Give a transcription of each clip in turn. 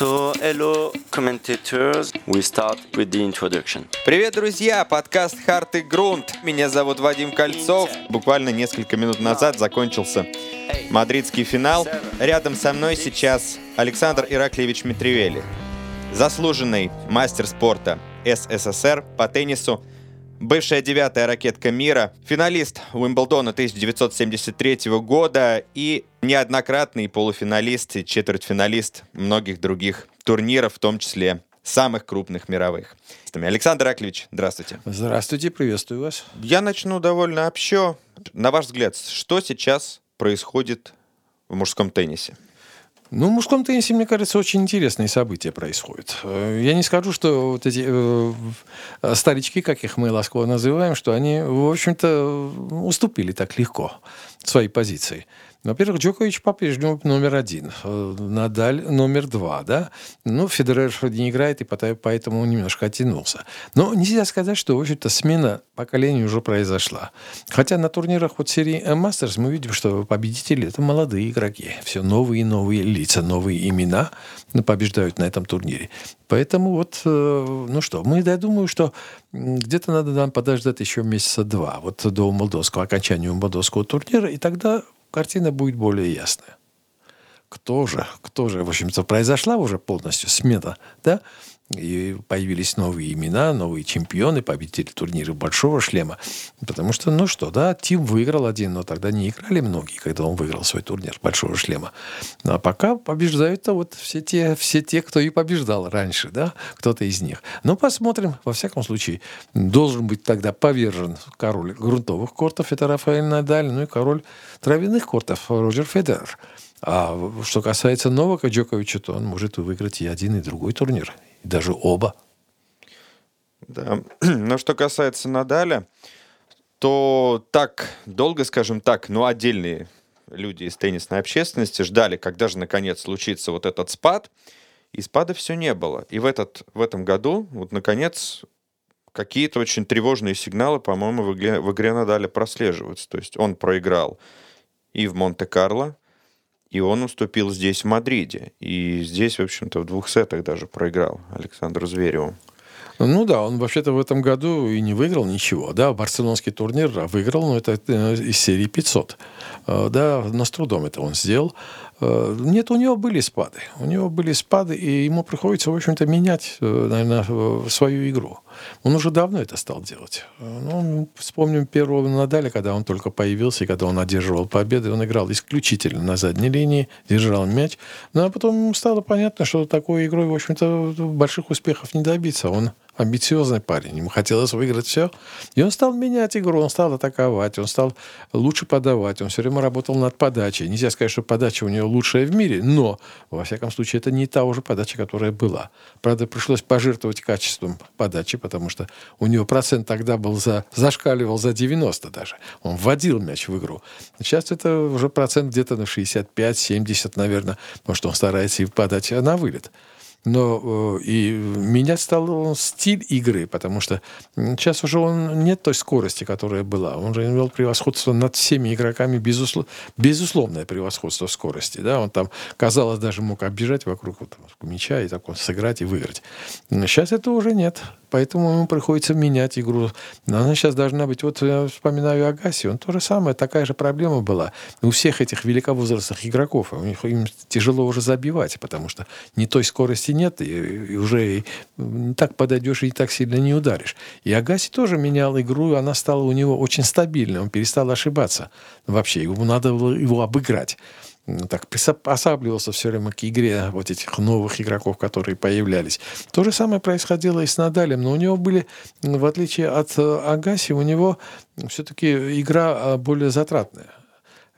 So, hello, commentators. We start with the introduction. Привет, друзья! Подкаст «Харт и Грунт». Меня зовут Вадим Кольцов. Буквально несколько минут назад закончился мадридский финал. Рядом со мной сейчас Александр Ираклевич Митревели, заслуженный мастер спорта СССР по теннису, бывшая девятая ракетка мира, финалист Уимблдона 1973 года и неоднократный полуфиналист и четвертьфиналист многих других турниров, в том числе самых крупных мировых. Александр Аклевич, здравствуйте. Здравствуйте, приветствую вас. Я начну довольно общо. На ваш взгляд, что сейчас происходит в мужском теннисе? Ну, в мужском теннисе, мне кажется, очень интересные события происходят. Э, я не скажу, что вот эти э, старички, как их мы ласково называем, что они, в общем-то, уступили так легко своей позиции. Во-первых, Джокович по-прежнему номер один, э, Надаль номер два, да. Ну, Федерер не играет, и поэтому немножко оттянулся. Но нельзя сказать, что, в общем-то, смена поколений уже произошла. Хотя на турнирах вот серии Мастерс мы видим, что победители — это молодые игроки. Все новые и новые лица, новые имена побеждают на этом турнире. Поэтому вот, э, ну что, мы, я думаю, что где-то надо нам подождать еще месяца два, вот до молдовского, окончания молдовского турнира, и тогда картина будет более ясная. Кто же, кто же, в общем-то, произошла уже полностью смена, да, и появились новые имена, новые чемпионы, победители турнира Большого шлема. Потому что, ну что, да, Тим выиграл один, но тогда не играли многие, когда он выиграл свой турнир Большого шлема. А пока побеждают-то вот все те, все те, кто и побеждал раньше, да, кто-то из них. Но посмотрим, во всяком случае, должен быть тогда повержен король грунтовых кортов, это Рафаэль Надаль, ну и король травяных кортов Роджер Федерер. А что касается Новака Джоковича, то он может выиграть и один, и другой турнир и даже оба. Да. Но что касается Надаля, то так долго, скажем так, ну, отдельные люди из теннисной общественности ждали, когда же наконец случится вот этот спад, и спада все не было. И в, этот, в этом году, вот наконец, какие-то очень тревожные сигналы, по-моему, в игре, в игре Надаля прослеживаются. То есть он проиграл и в Монте-Карло, и он уступил здесь, в Мадриде. И здесь, в общем-то, в двух сетах даже проиграл Александру Звереву. Ну да, он вообще-то в этом году и не выиграл ничего. Да, барселонский турнир выиграл, но это э, из серии 500. Э, да, но с трудом это он сделал. Э, нет, у него были спады. У него были спады, и ему приходится, в общем-то, менять, э, наверное, свою игру. Он уже давно это стал делать. Э, ну, вспомним первого Надаля, когда он только появился, и когда он одерживал победы, он играл исключительно на задней линии, держал мяч. Ну, а потом стало понятно, что такой игрой, в общем-то, больших успехов не добиться. Он амбициозный парень, ему хотелось выиграть все. И он стал менять игру, он стал атаковать, он стал лучше подавать, он все время работал над подачей. Нельзя сказать, что подача у него лучшая в мире, но, во всяком случае, это не та уже подача, которая была. Правда, пришлось пожертвовать качеством подачи, потому что у него процент тогда был за, зашкаливал за 90 даже. Он вводил мяч в игру. Сейчас это уже процент где-то на 65-70, наверное, потому что он старается и подать на вылет но э, и менять стал стиль игры, потому что сейчас уже он нет той скорости, которая была. Он же имел превосходство над всеми игроками, безуслов, безусловное превосходство в скорости. Да? Он там, казалось, даже мог оббежать вокруг вот, мяча и так вот сыграть и выиграть. Сейчас этого уже нет. Поэтому ему приходится менять игру. Она сейчас должна быть... Вот я вспоминаю Агаси, он то же самое, такая же проблема была. У всех этих великовозрастных игроков, у них им тяжело уже забивать, потому что не той скорости нет, и, и уже не так подойдешь и не так сильно не ударишь. И Агаси тоже менял игру, и она стала у него очень стабильной, он перестал ошибаться. Вообще, ему надо было его обыграть так приспосабливался все время к игре вот этих новых игроков, которые появлялись. То же самое происходило и с Надалем, но у него были, в отличие от э, Агаси, у него все-таки игра а, более затратная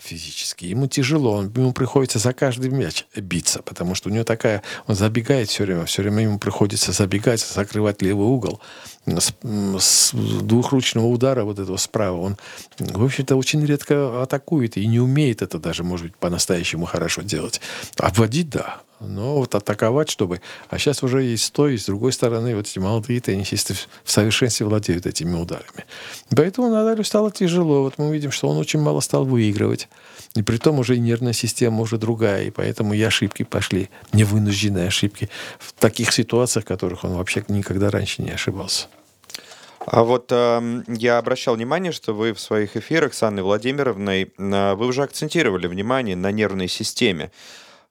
физически. Ему тяжело, он, ему приходится за каждый мяч биться, потому что у него такая... Он забегает все время, все время ему приходится забегать, закрывать левый угол. С, с двухручного удара вот этого справа он, в общем-то, очень редко атакует и не умеет это даже, может быть, по-настоящему хорошо делать. Обводить, да. Но вот атаковать, чтобы... А сейчас уже и с той, и с другой стороны вот эти молодые теннисисты в совершенстве владеют этими ударами. Поэтому Надалю стало тяжело. Вот мы видим, что он очень мало стал выигрывать. И при том уже и нервная система уже другая. И поэтому и ошибки пошли, невынужденные ошибки в таких ситуациях, в которых он вообще никогда раньше не ошибался. А вот э, я обращал внимание, что вы в своих эфирах с Анной Владимировной, э, вы уже акцентировали внимание на нервной системе.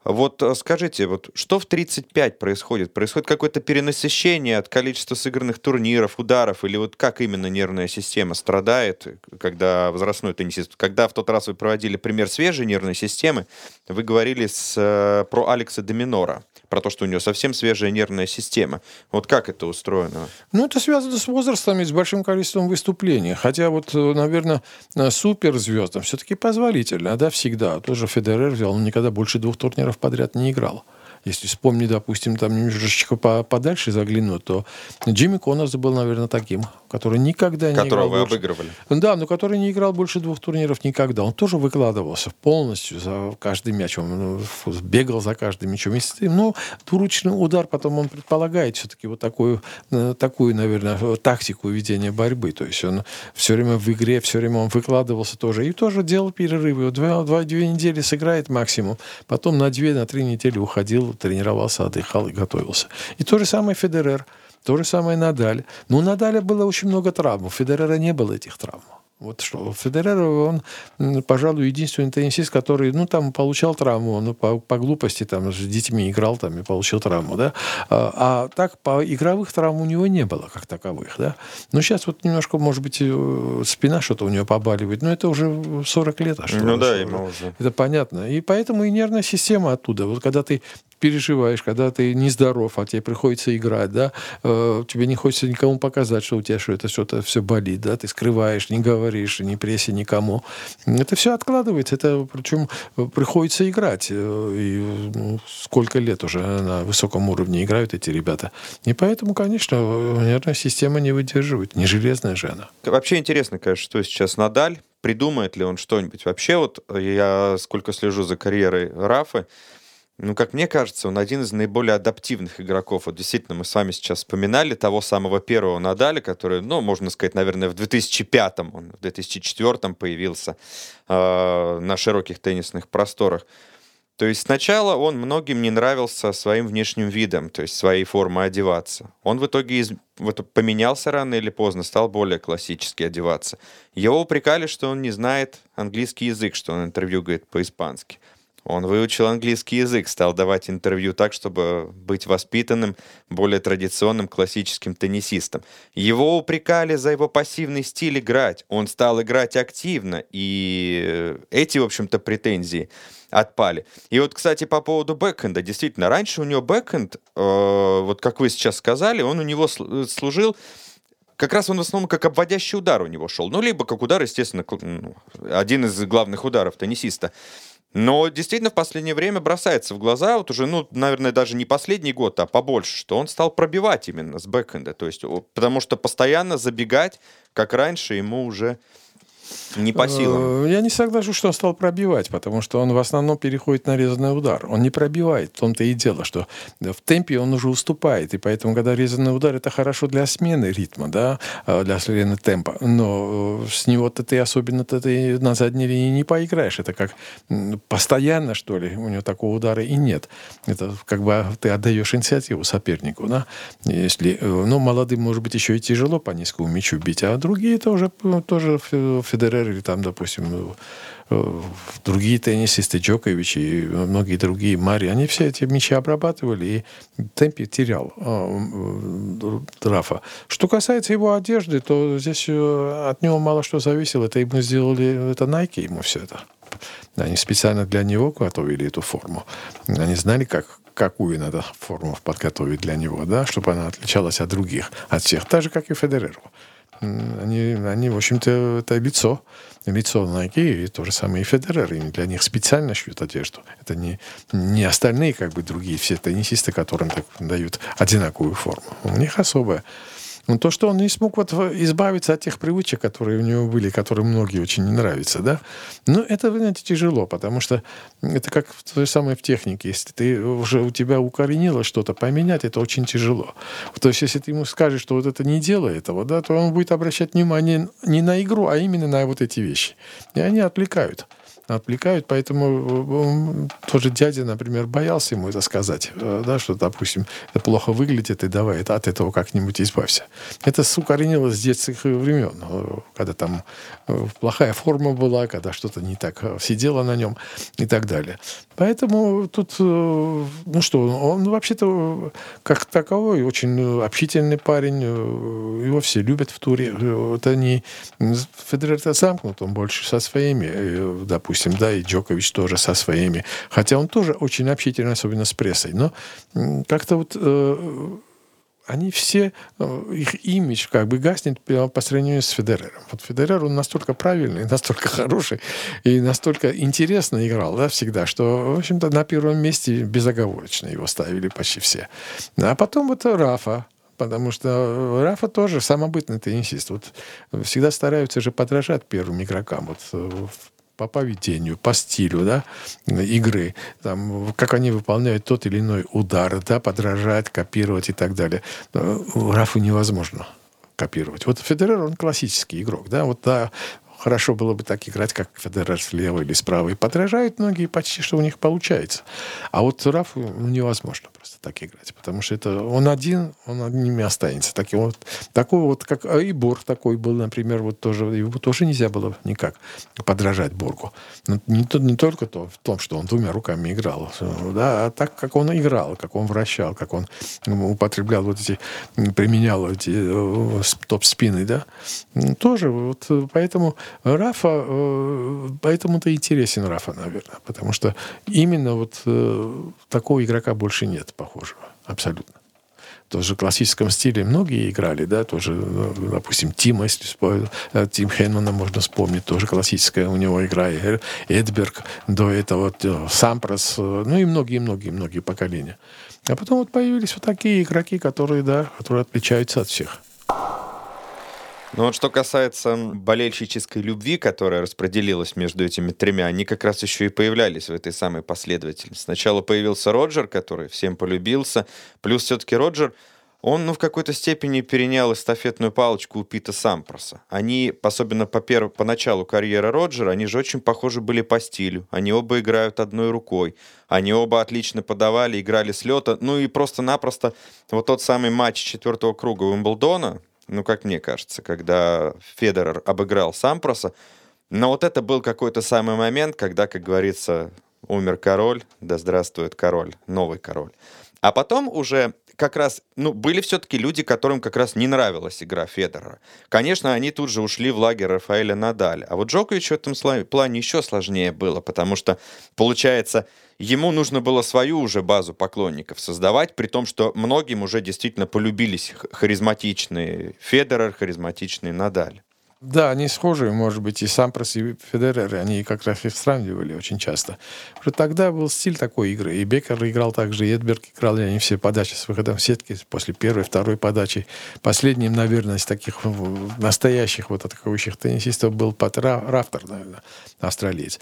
Вот э, скажите, вот что в 35 происходит? Происходит какое-то перенасыщение от количества сыгранных турниров, ударов, или вот как именно нервная система страдает, когда возрастной теннисист? Когда в тот раз вы проводили пример свежей нервной системы, вы говорили с, э, про Алекса Доминора, про то, что у него совсем свежая нервная система. Вот как это устроено? Ну, это связано с возрастом и с большим количеством выступлений. Хотя вот, э, наверное, суперзвездам все-таки позволительно, да, всегда. Тоже Федерер взял, он никогда больше двух турниров подряд не играл. Если вспомнить, допустим, там немножечко подальше заглянуть, то Джимми Коннорс был, наверное, таким, который никогда не Которого играл вы больше... обыгрывали. Да, но который не играл больше двух турниров никогда. Он тоже выкладывался полностью за каждый мяч. Он ну, бегал за каждым мячом. Ну, двуручный удар потом он предполагает все-таки вот такую, э, такую, наверное, тактику ведения борьбы. То есть он все время в игре, все время он выкладывался тоже. И тоже делал перерывы. Два, два, две недели сыграет максимум. Потом на две, на три недели уходил, тренировался, отдыхал и готовился. И то же самое Федерер. То же самое Надаль. Но у Надаля было очень много травм. У Федерера не было этих травм. Вот что. Федерер, он, пожалуй, единственный теннисист, который, ну, там, получал травму, он по, по глупости, там, с детьми играл, там, и получил травму, да. А, а так, по игровых травм у него не было, как таковых, да. Но сейчас вот немножко, может быть, э, спина что-то у него побаливает, но это уже 40 лет, а что Ну да, ему уже. Это понятно. И поэтому и нервная система оттуда. Вот когда ты переживаешь, когда ты нездоров, а тебе приходится играть, да, э, тебе не хочется никому показать, что у тебя что это что-то все болит, да, ты скрываешь, не говоришь, не прессе никому. Это все откладывается, это причем приходится играть. Э, и ну, сколько лет уже на высоком уровне играют эти ребята. И поэтому, конечно, нервная система не выдерживает. Не железная же она. Вообще интересно, конечно, что сейчас Надаль, придумает ли он что-нибудь. Вообще вот я сколько слежу за карьерой Рафы, ну, как мне кажется, он один из наиболее адаптивных игроков. Вот действительно, мы с вами сейчас вспоминали того самого первого Надаля, который, ну, можно сказать, наверное, в 2005-м, он в 2004-м появился э, на широких теннисных просторах. То есть сначала он многим не нравился своим внешним видом, то есть своей формой одеваться. Он в итоге из... вот, поменялся рано или поздно, стал более классически одеваться. Его упрекали, что он не знает английский язык, что он интервью говорит по-испански. Он выучил английский язык, стал давать интервью так, чтобы быть воспитанным, более традиционным классическим теннисистом. Его упрекали за его пассивный стиль играть. Он стал играть активно, и эти, в общем-то, претензии отпали. И вот, кстати, по поводу бэкхенда. Действительно, раньше у него бэкхенд, э, вот как вы сейчас сказали, он у него служил как раз он в основном как обводящий удар у него шел. Ну, либо как удар, естественно, ну, один из главных ударов теннисиста. Но действительно в последнее время бросается в глаза, вот уже, ну, наверное, даже не последний год, а побольше, что он стал пробивать именно с бэкхенда. То есть, потому что постоянно забегать, как раньше, ему уже не по силам. Э, я не соглашусь, что он стал пробивать, потому что он в основном переходит на резанный удар. Он не пробивает. В том-то и дело, что в темпе он уже уступает. И поэтому, когда резанный удар, это хорошо для смены ритма, да, э, для смены темпа. Но э, с него-то ты особенно-то ты на задней линии не поиграешь. Это как постоянно, что ли, у него такого удара и нет. Это как бы ты отдаешь инициативу сопернику, да. Если, ну, молодым, может быть, еще и тяжело по низкому мячу бить, а другие тоже, тоже Федерер или там, допустим, ну, э, другие теннисисты, Джокович и многие другие, Мари, они все эти мячи обрабатывали, и темпе терял э, Рафа. Что касается его одежды, то здесь э, от него мало что зависело. Это ему сделали, это Nike ему все это. Они специально для него готовили эту форму. Они знали, как, какую надо форму подготовить для него, да, чтобы она отличалась от других, от всех, так же, как и Федереру они, они в общем-то, это лицо. Лицо Nike, и то же самое и Федерер. Им для них специально шьют одежду. Это не, не остальные, как бы, другие все теннисисты, которым так дают одинаковую форму. У них особая. Но то, что он не смог вот избавиться от тех привычек, которые у него были, которые многие очень не нравятся, да, ну, это, вы знаете, тяжело, потому что это как то же самое в технике. Если ты уже у тебя укоренило что-то, поменять это очень тяжело. То есть, если ты ему скажешь, что вот это не делай этого, да, то он будет обращать внимание не на игру, а именно на вот эти вещи. И они отвлекают отвлекают, поэтому э, тоже дядя, например, боялся ему это сказать, э, да, что, допустим, это плохо выглядит, и давай от этого как-нибудь избавься. Это укоренилось с детских времен, э, когда там плохая форма была, когда что-то не так сидело на нем и так далее. Поэтому тут, ну что, он вообще-то как таковой очень общительный парень, его все любят в туре. Это не Федерер замкнут, он больше со своими, допустим, допустим, да, и Джокович тоже со своими. Хотя он тоже очень общительный, особенно с прессой. Но как-то вот э, они все, э, их имидж как бы гаснет по сравнению с Федерером. Вот Федерер, он настолько правильный, настолько хороший и настолько интересно играл, да, всегда, что, в общем-то, на первом месте безоговорочно его ставили почти все. А потом это Рафа, потому что Рафа тоже самобытный теннисист. Вот всегда стараются же подражать первым игрокам. Вот э, по поведению, по стилю да, игры, там, как они выполняют тот или иной удар, да, подражать, копировать и так далее. Рафу невозможно копировать. Вот Федерер, он классический игрок, да, вот да, хорошо было бы так играть, как Федерер слева или справа. И подражают многие, почти что у них получается. А вот Рафу невозможно просто так играть, потому что это он один, он одними останется. Таким вот, такой вот, как и Борг такой был, например, вот тоже, его тоже нельзя было никак подражать Боргу. Но не, не только то, в том, что он двумя руками играл, да, а так, как он играл, как он вращал, как он употреблял вот эти, применял эти э, топ-спины, да, тоже вот поэтому Рафа, э, поэтому-то интересен Рафа, наверное, потому что именно вот э, такого игрока больше нет похожего, абсолютно тоже в классическом стиле многие играли, да, тоже, э, допустим, Тима, если вспомнить, Тим Хейнмана можно вспомнить, тоже классическая у него игра, Эдберг, до этого Сампрос, ну и многие-многие-многие поколения. А потом вот появились вот такие игроки, которые, да, которые отличаются от всех. Ну вот что касается болельщической любви, которая распределилась между этими тремя, они как раз еще и появлялись в этой самой последовательности. Сначала появился Роджер, который всем полюбился, плюс все-таки Роджер, он ну, в какой-то степени перенял эстафетную палочку у Пита Сампроса. Они, особенно по, перв... по началу карьеры Роджера, они же очень похожи были по стилю. Они оба играют одной рукой. Они оба отлично подавали, играли с лета. Ну и просто-напросто вот тот самый матч четвертого круга Уимблдона, ну, как мне кажется, когда Федерер обыграл Сампроса. Но вот это был какой-то самый момент, когда, как говорится, умер король, да здравствует король, новый король. А потом уже как раз, ну, были все-таки люди, которым как раз не нравилась игра Федерера. Конечно, они тут же ушли в лагерь Рафаэля Надаля. А вот Джокович в этом плане еще сложнее было, потому что, получается, ему нужно было свою уже базу поклонников создавать, при том, что многим уже действительно полюбились харизматичные Федерер, харизматичный Надаль. Да, они схожи, может быть, и Сампрос, и Федерер, они как раз их сравнивали очень часто. Потому тогда был стиль такой игры. И Бекер играл также, и Эдберг играл, и они все подачи с выходом в сетки после первой, второй подачи. Последним, наверное, из таких настоящих вот атакующих теннисистов был Пат Рафтер, наверное, австралиец.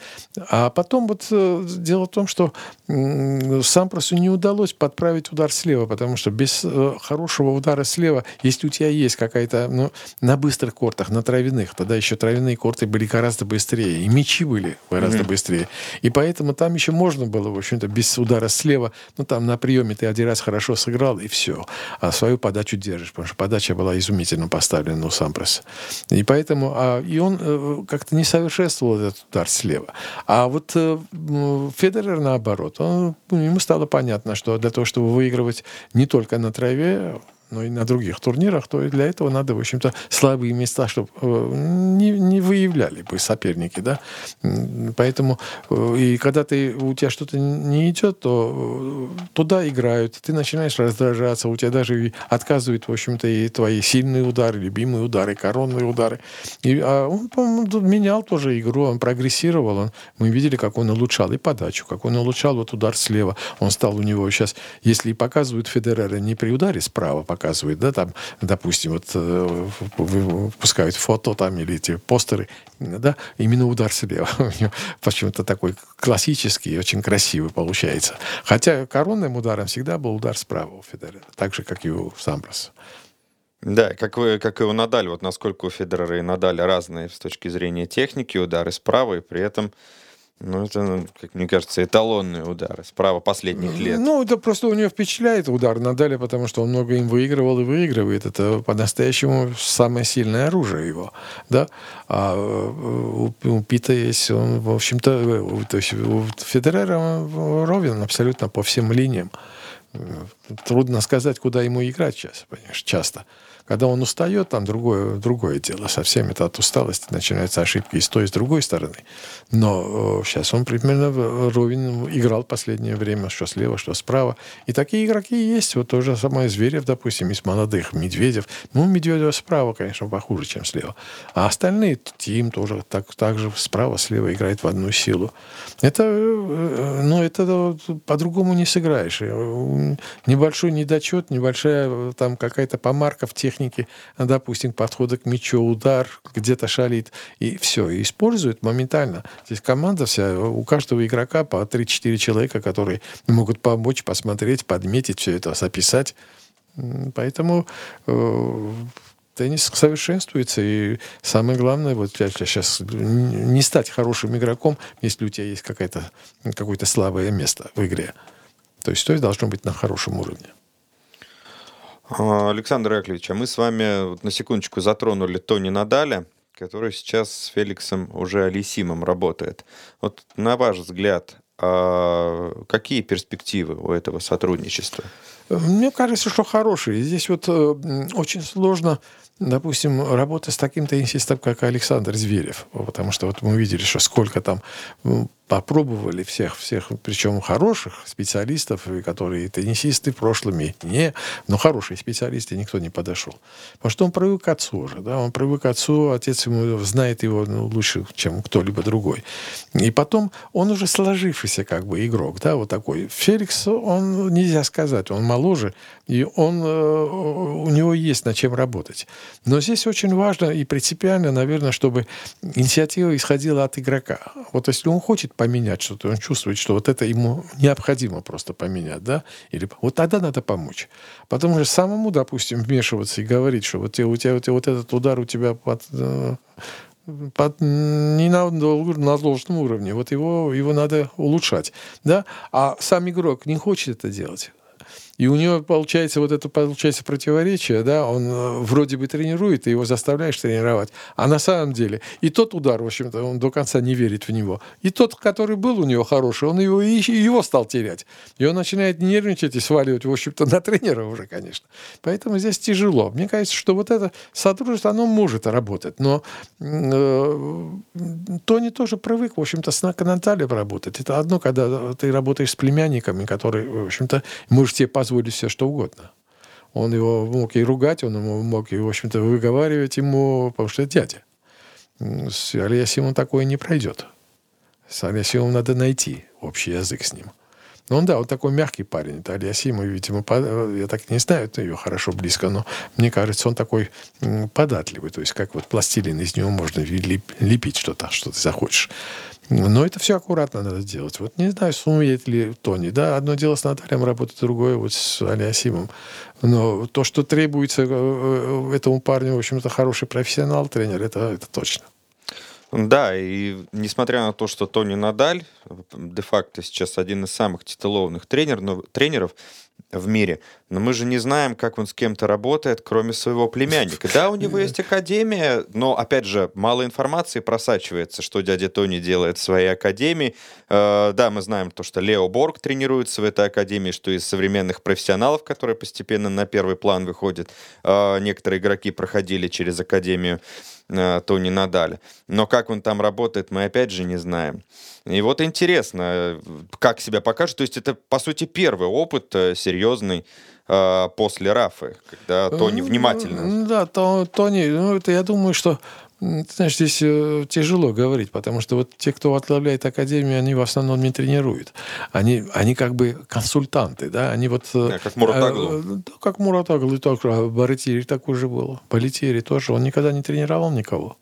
А потом вот э, дело в том, что Сампросу не удалось подправить удар слева, потому что без э, хорошего удара слева, если у тебя есть какая-то, ну, на быстрых кортах, на траве травяных. Тогда еще травяные корты были гораздо быстрее. И мячи были гораздо mm-hmm. быстрее. И поэтому там еще можно было, в общем-то, без удара слева. Ну, там на приеме ты один раз хорошо сыграл, и все. А свою подачу держишь. Потому что подача была изумительно поставлена у Сампреса. И поэтому... А, и он э, как-то не совершенствовал этот удар слева. А вот э, Федерер, наоборот, он, ему стало понятно, что для того, чтобы выигрывать не только на траве, но и на других турнирах, то для этого надо, в общем-то, слабые места, чтобы э, не, не выявляли бы соперники, да. Поэтому э, и когда ты, у тебя что-то не идет, то э, туда играют, ты начинаешь раздражаться, у тебя даже отказывают, в общем-то, и твои сильные удары, любимые удары, коронные удары. И, а он, по-моему, менял тоже игру, он прогрессировал, он, мы видели, как он улучшал и подачу, как он улучшал вот удар слева. Он стал у него сейчас, если и показывают Федерера не при ударе справа, показывают, да, там, допустим, вот э, выпускают фото там или эти постеры, да, именно удар слева. Почему-то такой классический, очень красивый получается. Хотя коронным ударом всегда был удар справа у Федерера, так же, как и у Самброса. Да, как, вы, как и у Надаль, вот насколько у Федерера и Надаля разные с точки зрения техники, удары справа, и при этом ну, это, ну, как мне кажется, эталонные удары справа последних лет. Ну, это просто у него впечатляет удар Надаля, потому что он много им выигрывал и выигрывает. Это по-настоящему самое сильное оружие его. Да? А у, у Пита есть, он, в общем-то, то есть у Федерера ровен абсолютно по всем линиям. Трудно сказать, куда ему играть сейчас, понимаешь, часто. Когда он устает, там другое, другое дело. Совсем это от усталости начинаются ошибки и с той, и с другой стороны. Но сейчас он примерно ровен играл последнее время, что слева, что справа. И такие игроки есть. Вот тоже самое Зверев, допустим, из молодых. Медведев. Ну, Медведев справа, конечно, похуже, чем слева. А остальные, Тим тоже так, так же справа, слева играет в одну силу. Это, э, ну, это по-другому не сыграешь. Небольшой недочет, небольшая там какая-то помарка в технике техники, допустим, подхода к мячу, удар, где-то шалит, и все, и использует моментально. Здесь команда вся, у каждого игрока по 3-4 человека, которые могут помочь, посмотреть, подметить все это, описать. Поэтому э, теннис совершенствуется, и самое главное, вот сейчас не стать хорошим игроком, если у тебя есть какое-то какое-то слабое место в игре. То есть то должно быть на хорошем уровне. А, Александр Яковлевич, а мы с вами на секундочку затронули Тони Надаля, который сейчас с Феликсом уже Алисимом работает. Вот на ваш взгляд, а какие перспективы у этого сотрудничества? Мне кажется, что хорошие. Здесь вот э, очень сложно допустим, работа с таким теннисистом, как Александр Зверев, потому что вот мы видели, что сколько там попробовали всех, всех, причем хороших специалистов, которые теннисисты в прошлом и не, но хорошие специалисты, никто не подошел. Потому что он привык к отцу уже, да, он привык к отцу, отец ему знает его ну, лучше, чем кто-либо другой. И потом он уже сложившийся как бы игрок, да, вот такой. Феликс, он, нельзя сказать, он моложе, и он, э, у него есть над чем работать. Но здесь очень важно и принципиально, наверное, чтобы инициатива исходила от игрока. Вот если он хочет поменять что-то, он чувствует, что вот это ему необходимо просто поменять, да, или вот тогда надо помочь. Потом же самому, допустим, вмешиваться и говорить, что вот, у тебя, вот, вот этот удар у тебя под, э, под, не на, на должном уровне. Вот его, его надо улучшать. Да? А сам игрок не хочет это делать. И у него получается вот это получается противоречие, да, он э, вроде бы тренирует, ты его заставляешь тренировать, а на самом деле и тот удар, в общем-то, он до конца не верит в него, и тот, который был у него хороший, он его, и его стал терять. И он начинает нервничать и сваливать, в общем-то, на тренера уже, конечно. Поэтому здесь тяжело. Мне кажется, что вот это сотрудничество, оно может работать, но э, Тони тоже привык, в общем-то, с Натальей работать. Это одно, когда ты работаешь с племянниками, которые, в общем-то, можешь тебе позволить позволить все что угодно. Он его мог и ругать, он ему мог и, в общем-то, выговаривать ему, потому что это дядя. С Алиасимом такое не пройдет. С Алиасимом надо найти общий язык с ним. Ну, он, да, он такой мягкий парень. Это Алиасима, видимо, я так не знаю ее хорошо близко, но мне кажется, он такой податливый. То есть, как вот пластилин, из него можно лепить что-то, что ты захочешь. Но это все аккуратно надо делать. Вот не знаю, сумеет ли Тони. Да, одно дело с Натальем работать, другое вот с Алиасимом. Но то, что требуется э, э, этому парню, в общем-то, хороший профессионал, тренер, это, это точно. Да, и несмотря на то, что Тони Надаль де-факто сейчас один из самых титулованных тренер, но, тренеров, в мире. Но мы же не знаем, как он с кем-то работает, кроме своего племянника. Да, у него есть академия, но, опять же, мало информации просачивается, что дядя Тони делает в своей академии. Э, да, мы знаем то, что Лео Борг тренируется в этой академии, что из современных профессионалов, которые постепенно на первый план выходят, э, некоторые игроки проходили через академию э, Тони Надаля. Но как он там работает, мы опять же не знаем. И вот интересно, как себя покажет. То есть это, по сути, первый опыт серьезный э, после Рафы, когда Тони внимательно. Да, то, Тони, ну, это я думаю, что Ты знаешь, здесь э, тяжело говорить, потому что вот те, кто возглавляет Академию, они в основном не тренируют. Они, они как бы консультанты, да, они вот... Да, как Муратаглу. Э, да, как Муратаглу, и так, Баретири такой же был. Балетири тоже, он никогда не тренировал никого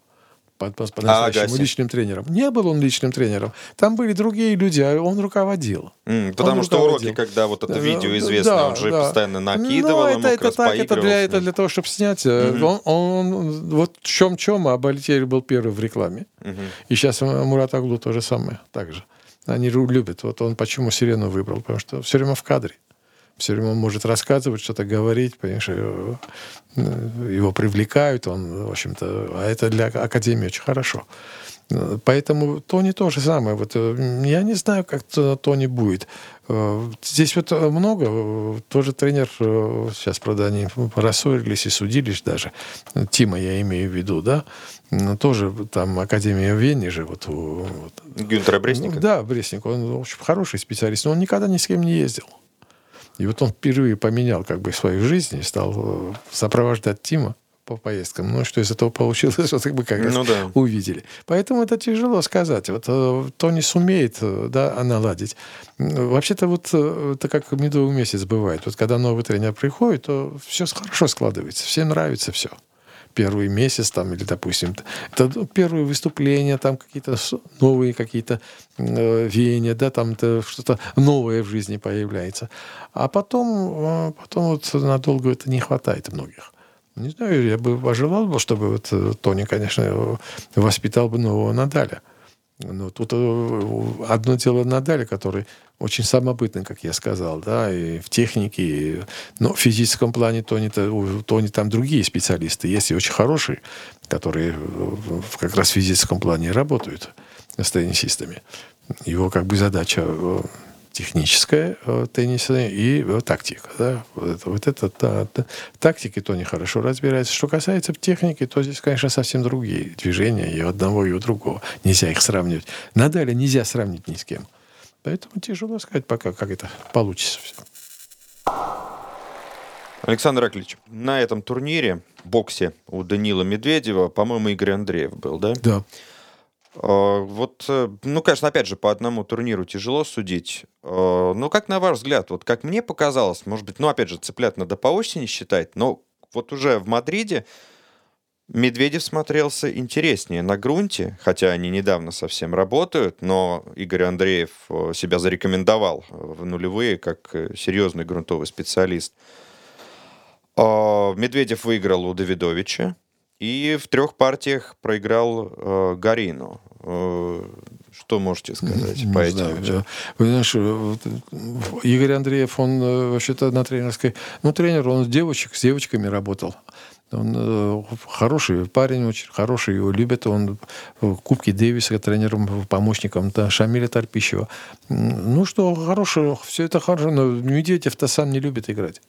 по, по, по настоящему а, личным тренером. Не был он личным тренером. Там были другие люди, а он руководил. Mm, потому он что руководил. уроки, когда вот это видео известно, да, он же да. постоянно накидывал, ну, это, это так, это для, это для того, чтобы снять. Mm-hmm. Он, он, вот в чем-чем, а Бальтери был первый в рекламе. Mm-hmm. И сейчас Мурат Аглу то же самое, так же. Они любят. Вот он почему сирену выбрал, потому что все время в кадре все время он может рассказывать, что-то говорить, понимаешь, э, его привлекают, он, в общем-то, а это для Академии очень хорошо. Поэтому Тони то же самое. Вот, э, я не знаю, как Тони будет. Э, здесь вот много. Тоже тренер, сейчас, правда, они рассорились и судились даже. Тима я имею в виду, да? Тоже там Академия в Вене же. Вот, вот. Гюнтера Бресника? Да, Бресник. Он очень хороший специалист, но он никогда ни с кем не ездил. И вот он впервые поменял как бы свою жизнь и стал э, сопровождать Тима по поездкам. Ну, что из этого получилось, вот мы как раз ну, да. увидели. Поэтому это тяжело сказать. Вот э, Тони сумеет э, да, наладить. Вообще-то вот это как медовый месяц бывает. Вот когда новый тренер приходит, то все хорошо складывается. Всем нравится все первый месяц, там, или, допустим, это первые выступления, там какие-то новые какие-то э, веяния, да, там что-то новое в жизни появляется. А потом, э, потом вот надолго это не хватает многих. Не знаю, я бы пожелал бы, чтобы вот э, Тони, конечно, воспитал бы нового Надаля. Ну, тут э, одно дело Надаль, который очень самобытный, как я сказал, да, и в технике, и, но в физическом плане Тони, -то, Тони там другие специалисты есть, и очень хорошие, которые как раз в физическом плане работают с теннисистами. Его как бы задача техническая э, тенниса и э, тактика. Да? Вот это, вот это да, да. тактики Тони хорошо разбирается. Что касается техники, то здесь, конечно, совсем другие движения и одного, и у другого. Нельзя их сравнивать. Надаля нельзя сравнить ни с кем. Поэтому тяжело сказать пока, как это получится все. Александр Аклич, на этом турнире, боксе у Данила Медведева, по-моему, Игорь Андреев был, да? Да. А, вот, э, ну, конечно, опять же, по одному турниру тяжело судить. Ну, как на ваш взгляд, вот как мне показалось, может быть, ну, опять же, цыплят надо по осени считать, но вот уже в Мадриде Медведев смотрелся интереснее на грунте, хотя они недавно совсем работают, но Игорь Андреев э, себя зарекомендовал в нулевые как э, серьезный грунтовый специалист. А, Медведев выиграл у Давидовича и в трех партиях проиграл э, Гарину. Э, что можете сказать не, по не этим? Знаю. Вы знаешь, э, Игорь Андреев, он э, вообще-то на тренерской... Ну, тренер, он с девочек, с девочками работал. Он э, хороший парень, очень хороший, его любят. Он в Кубке Дэвиса тренером, помощником да, Шамиля Тарпищева. Ну что, хороший, все это хорошо, но Медведев-то сам не любит играть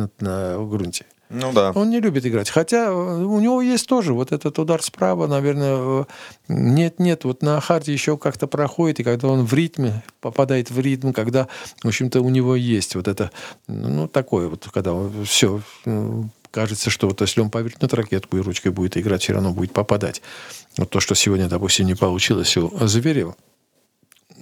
на, на грунте. Ну да. Он не любит играть. Хотя э, у него есть тоже вот этот удар справа, наверное, нет-нет, э, вот на харде еще как-то проходит, и когда он в ритме, попадает в ритм, когда, в общем-то, у него есть вот это, ну, такое вот, когда все, кажется, что вот если он повернет ракетку и ручкой будет играть, все равно будет попадать. Вот то, что сегодня, допустим, не получилось у Зверева,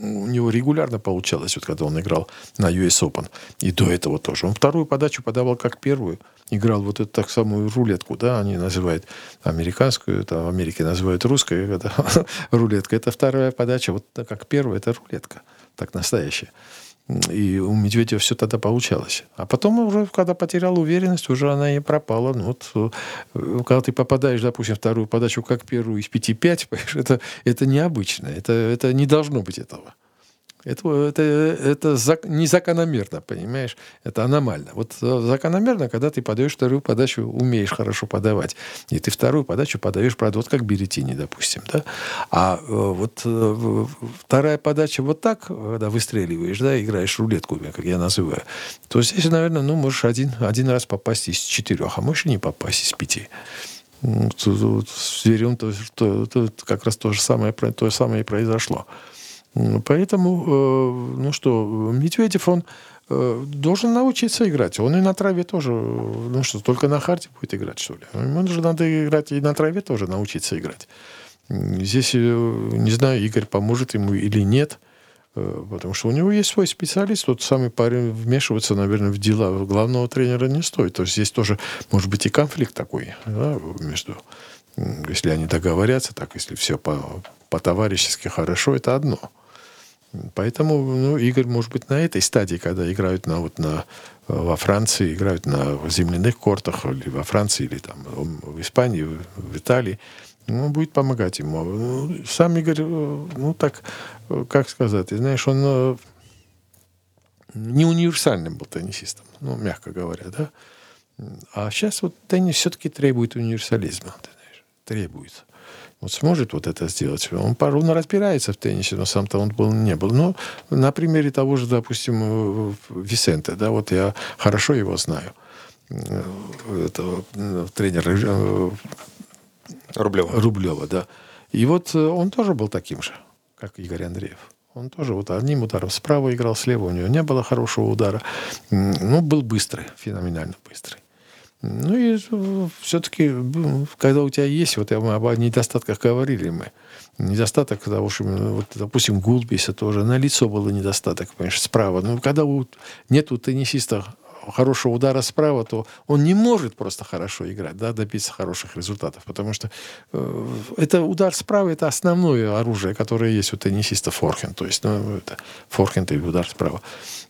у него регулярно получалось, вот когда он играл на US Open. И до этого тоже. Он вторую подачу подавал как первую. Играл вот эту так самую рулетку, да, они называют американскую, это в Америке называют русскую, это рулетка. Это вторая подача, вот как первая, это рулетка, так настоящая. И у Медведева все тогда получалось. А потом уже, когда потерял уверенность, уже она и пропала. Ну, вот, э, когда ты попадаешь, допустим, вторую подачу как первую из 5-5, это, это необычно. Это, это не должно быть этого. Это, это, это зак, незакономерно, понимаешь? Это аномально. Вот э, закономерно, когда ты подаешь вторую подачу, умеешь хорошо подавать. И ты вторую подачу подаешь, правда, вот как Беретини, допустим. Да? А э, вот э, вторая подача вот так, когда выстреливаешь, да, играешь рулетку, как я называю, то здесь, наверное, ну, можешь один, один раз попасть из четырех, а можешь и не попасть из пяти. С зверем то, то, то, как раз то же самое, то же самое и произошло. Поэтому, э, ну что, Медведев, он э, должен научиться играть. Он и на траве тоже, ну что, только на харде будет играть, что ли? Ему же надо играть и на траве тоже научиться играть. Здесь, э, не знаю, Игорь поможет ему или нет, э, потому что у него есть свой специалист, тот самый парень вмешиваться, наверное, в дела главного тренера не стоит. То есть здесь тоже может быть и конфликт такой да, между если они договорятся, так, если все по, по-товарищески хорошо, это одно. Поэтому ну, Игорь, может быть, на этой стадии, когда играют на, вот на, во Франции, играют на земляных кортах, или во Франции, или там в Испании, в Италии, ну, будет помогать ему. Ну, сам Игорь, ну, так, как сказать, знаешь, он э, не универсальным был теннисистом, ну, мягко говоря, да. А сейчас вот теннис все-таки требует универсализма, ты знаешь, требует вот сможет вот это сделать. Он, он разбирается в теннисе, но сам-то он был, не был. Но на примере того же, допустим, Висенте, да, вот я хорошо его знаю. Это тренер э, Рублева. Рублева, да. И вот э, он тоже был таким же, как Игорь Андреев. Он тоже вот одним ударом справа играл, слева у него не было хорошего удара. Ну, был быстрый, феноменально быстрый. Ну и все-таки, когда у тебя есть, вот мы об недостатках говорили мы, недостаток того, что, вот, допустим, Гулбиса тоже, на лицо было недостаток, понимаешь, справа. Но когда у, нет у теннисиста хорошего удара справа, то он не может просто хорошо играть, да, добиться хороших результатов, потому что э, это удар справа, это основное оружие, которое есть у теннисиста форхенд, то есть ну, это форхенд и удар справа.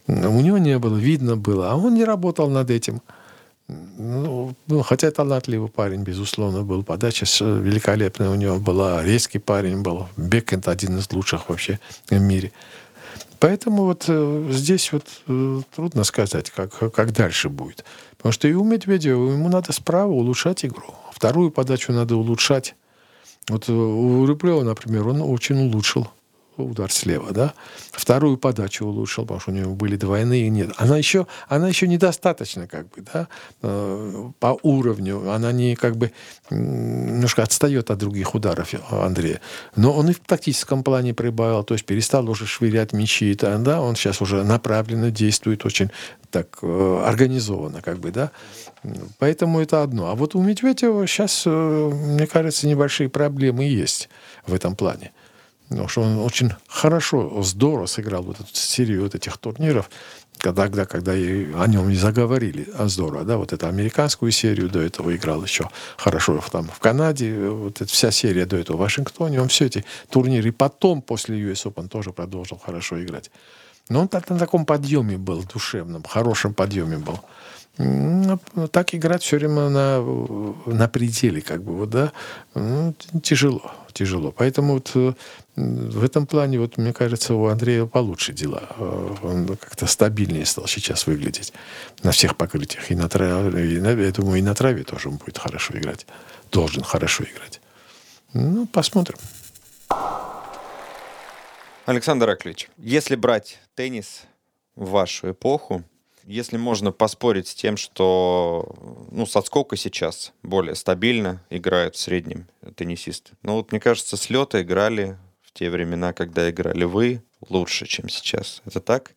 У него не было, видно было, а он не работал над этим. Ну, ну, хотя талантливый парень, безусловно, был. Подача великолепная у него была. Резкий парень был. Бекенд один из лучших вообще в мире. Поэтому вот э, здесь вот э, трудно сказать, как, как дальше будет. Потому что и у Медведева ему надо справа улучшать игру. Вторую подачу надо улучшать. Вот э, у Рыблева, например, он очень улучшил удар слева, да. Вторую подачу улучшил, потому что у него были двойные. Нет, она еще, она еще недостаточно, как бы, да, э, по уровню. Она не, как бы, немножко отстает от других ударов Андрея. Но он и в тактическом плане прибавил, то есть перестал уже швырять мячи, да, он сейчас уже направленно действует очень так э, организованно, как бы, да. Поэтому это одно. А вот у Медведева сейчас, э, мне кажется, небольшие проблемы есть в этом плане. Потому что он очень хорошо, здорово сыграл вот эту серию вот этих турниров, когда, когда и о нем не заговорили, а здорово, да, вот эту американскую серию до этого играл еще хорошо там в Канаде, вот эта вся серия до этого в Вашингтоне, он все эти турниры, потом после US Open тоже продолжил хорошо играть. Но он так, на таком подъеме был, душевном, хорошем подъеме был. Ну, так играть все время на, на пределе, как бы, вот, да, ну, тяжело, тяжело. Поэтому вот э, в этом плане, вот, мне кажется, у Андрея получше дела. Э, он как-то стабильнее стал сейчас выглядеть на всех покрытиях. И на траве, и на, я думаю, и на траве тоже он будет хорошо играть. Должен хорошо играть. Ну, посмотрим. Александр Аклич, если брать теннис в вашу эпоху, если можно поспорить с тем, что ну, с отскока сейчас более стабильно играют в среднем теннисисты. Но вот мне кажется, с лета играли в те времена, когда играли вы, лучше, чем сейчас. Это так?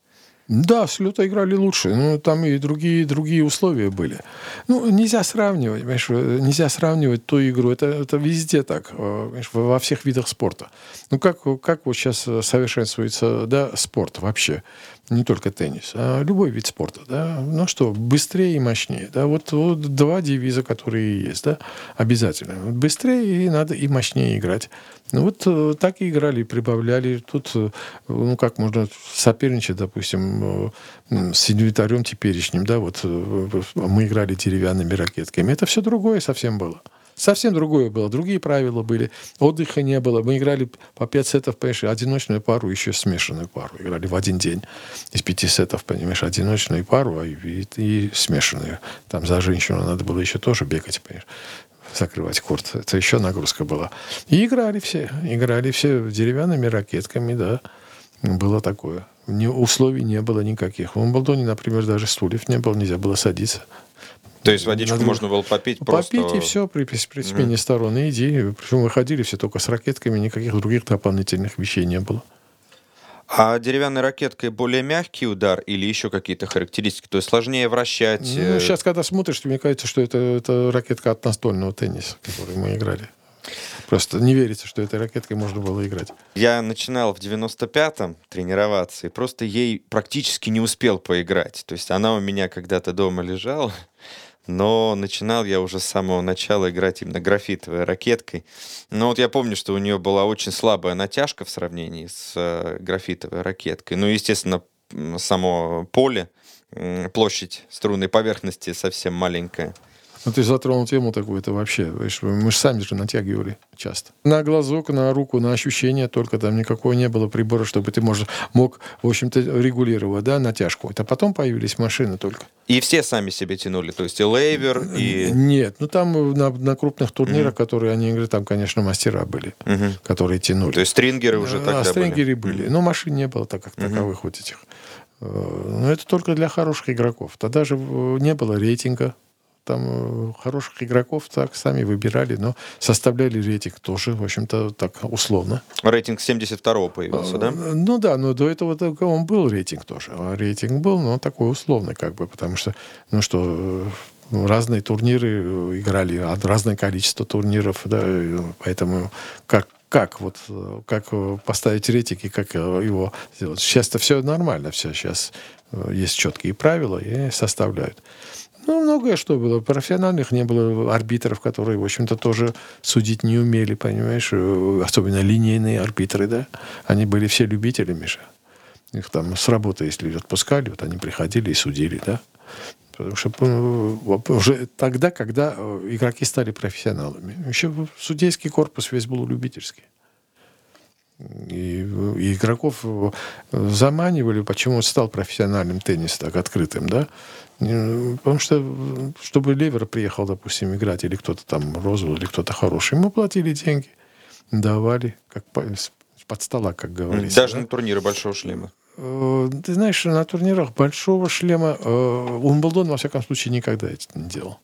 Да, с Люта играли лучше, но там и другие, другие условия были. Ну, нельзя сравнивать, понимаешь, нельзя сравнивать ту игру, это, это везде так, э, понимаешь, во всех видах спорта. Ну, как, как вот сейчас совершенствуется да, спорт вообще? Не только теннис, а любой вид спорта, да, ну что, быстрее и мощнее, да, вот, вот два девиза, которые есть, да, обязательно. Быстрее и надо и мощнее играть. Ну вот э, так и играли, прибавляли. Тут, э, ну как можно соперничать, допустим, э, с инвентарем теперешним, да, вот мы играли деревянными ракетками. Это все другое совсем было. Совсем другое было, другие правила были, отдыха не было. Мы играли по пять сетов, понимаешь, одиночную пару, еще смешанную пару. Играли в один день из пяти сетов, понимаешь, одиночную пару а и, и, и смешанную. Там за женщину надо было еще тоже бегать, понимаешь закрывать корт. Это еще нагрузка была. И играли все. Играли все деревянными ракетками, да. Было такое. Ни, условий не было никаких. В Умблдоне, например, даже стульев не было, нельзя было садиться. То есть водичку Надо... можно было попить просто... Попить и все при, при смене mm. сторон. И иди. Причем выходили все только с ракетками, никаких других дополнительных вещей не было. А деревянной ракеткой более мягкий удар или еще какие-то характеристики? То есть сложнее вращать? Ну, э, сейчас, когда смотришь, мне кажется, что это, это ракетка от настольного тенниса, который мы играли. Просто не верится, что этой ракеткой можно было играть. Я начинал в 95-м тренироваться и просто ей практически не успел поиграть. То есть она у меня когда-то дома лежала, но начинал я уже с самого начала играть именно графитовой ракеткой. Но вот я помню, что у нее была очень слабая натяжка в сравнении с э, графитовой ракеткой. Ну, естественно, само поле, площадь струнной поверхности совсем маленькая. Ну, ты затронул тему такую, это вообще, видишь, мы же сами же натягивали часто. На глазок, на руку, на ощущение только там никакого не было прибора, чтобы ты может, мог, в общем-то, регулировать, да, натяжку. Это потом появились машины только. И все сами себе тянули, то есть и лейвер, и... Нет, ну там на, на крупных турнирах, которые они играли, там, конечно, мастера были, Мгм. которые тянули. То есть стрингеры уже а, тогда стрингеры были. были. Но машин не было так как таковых вот этих. Э, Но это только для хороших игроков. Тогда же э, не было рейтинга. Там э, хороших игроков так сами выбирали, но составляли рейтинг тоже, в общем-то, так условно. Рейтинг 72-го появился, да? Э, Ну да, но до этого только он был рейтинг тоже. А рейтинг был, но такой условный, как бы, потому что, ну что, э, разные турниры играли, а разное количество турниров, да, поэтому как как вот как поставить рейтинг и как его сделать. Сейчас-то все нормально, все сейчас есть четкие правила и составляют. Ну, многое что было. Профессиональных не было арбитров, которые, в общем-то, тоже судить не умели, понимаешь? Э, Особенно линейные арбитры, да? Они были все любителями же. Их там с работы, если отпускали, вот они приходили и судили, да? Потому что э, уже тогда, когда э, игроки стали профессионалами. Еще судейский корпус весь был любительский. И, и игроков э, заманивали, почему стал профессиональным теннис так открытым, да? Потому что, чтобы Левер приехал, допустим, играть, или кто-то там розовый, или кто-то хороший, ему платили деньги, давали, как под стола, как говорится. Даже да? на турниры большого шлема. Э, Ты знаешь, на турнирах большого шлема э, Умблдон, во всяком случае, никогда это не делал.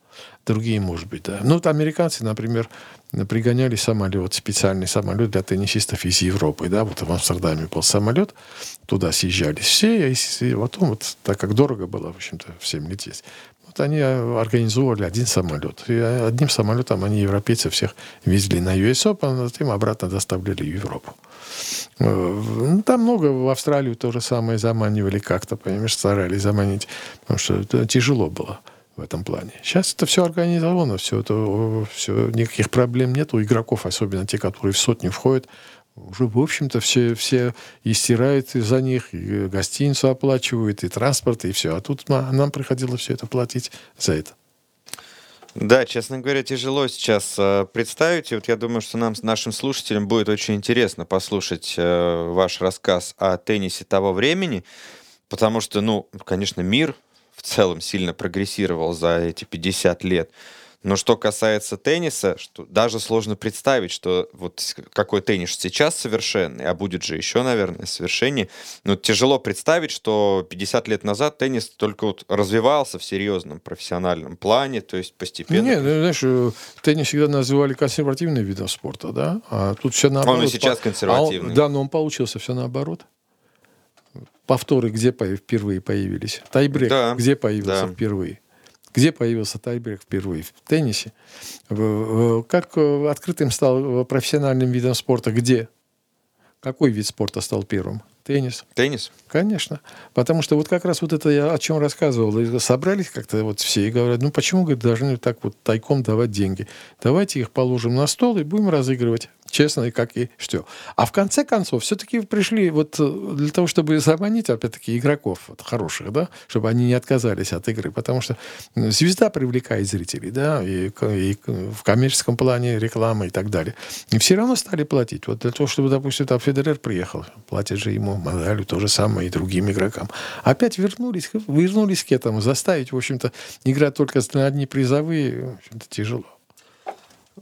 Другие, может быть, да. Ну, вот американцы, например, пригоняли самолет, специальный самолет для теннисистов из Европы, да, вот в Амстердаме был самолет, туда съезжались все, и потом, вот, так как дорого было, в общем-то, всем лететь, вот они э, организовывали один самолет. И э, одним самолетом они европейцев всех везли на US Open, а затем обратно доставляли в Европу. Э, ну, Там много в Австралию то же самое заманивали как-то, понимаешь, старались заманить, потому что тяжело было в этом плане. Сейчас это все организовано, все это, все, никаких проблем нет у игроков, особенно те, которые в сотню входят. Уже, в общем-то, все, все и стирают за них, и гостиницу оплачивают, и транспорт, и все. А тут на- нам приходилось все это платить за это. Да, честно говоря, тяжело сейчас э, представить. И вот я думаю, что нам, нашим слушателям, будет очень интересно послушать э, ваш рассказ о теннисе того времени, потому что, ну, конечно, мир в целом сильно прогрессировал за эти 50 лет. Но что касается тенниса, что даже сложно представить, что вот какой теннис сейчас совершенный, а будет же еще, наверное, совершеннее. Но тяжело представить, что 50 лет назад теннис только вот развивался в серьезном профессиональном плане, то есть постепенно. Нет, ну, знаешь, э, теннис всегда называли консервативным видом спорта, да? А тут все наоборот. Он и сейчас консервативный. а он- да, но он получился все наоборот. Повторы где впервые появились? Тайбрейк Да, где появился да. впервые? Где появился тайбрейк впервые? В теннисе. Как э, открытым стал э, профессиональным видом спорта? Где? Какой вид спорта стал первым? Теннис. Теннис? Конечно. Потому что вот как раз вот это я о чем рассказывал. Собрались как-то вот все и говорят, ну почему говорит, должны так вот тайком давать деньги? Давайте их положим на стол и будем разыгрывать. Честно, и как и что. А в конце концов, все-таки пришли вот э, для того, чтобы заманить, опять-таки, игроков вот, хороших, да, чтобы они не отказались от игры. Потому что звезда привлекает зрителей, да, и, и в коммерческом плане реклама и так далее. И все равно стали платить. Вот для того, чтобы, допустим, там Федерер приехал, платят же ему, Мадалю то же самое и другим игрокам. Опять вернулись, вернулись к этому. Заставить, в общем-то, играть только на одни призовые, в общем-то, тяжело.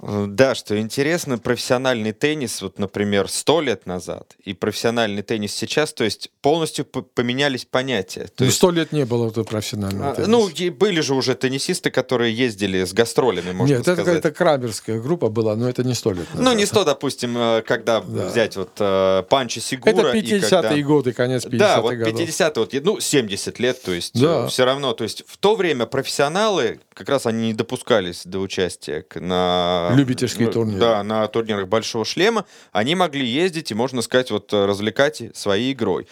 Э, да, что интересно, профессиональный теннис, вот, например, сто лет назад и профессиональный теннис сейчас, то есть полностью поменялись понятия. То ну, сто лет не было этого профессионального а, тенниса. Ну, были же уже теннисисты, которые ездили с гастролями, можно Нет, сказать. это какая-то крамерская группа была, но это не сто лет назад. Ну, не сто, допустим, э, когда да. взять вот э, Панчи Сигура. Это 50-е когда... годы, конец 50-х Да, вот 50-е, вот, ну, 70 лет, то есть да. все равно, то есть в то время профессионалы, как раз они не допускались до участия на... Любительские ну, турниры. Да, на турнирах Большого Шлема. Они могли ездить и, можно сказать, вот развлекать своей игрой.